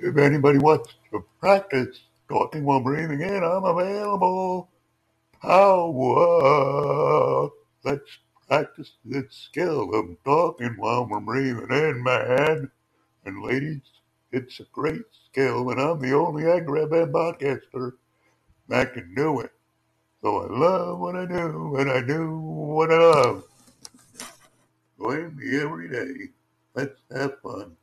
If anybody wants to practice talking while breathing in, I'm available. Power. Let's practice this skill of talking while we're breathing in, man. And ladies, it's a great skill, and I'm the only Agrabah podcaster that can do it. So I love what I do, and I do what I love. Join me every day. Let's have fun.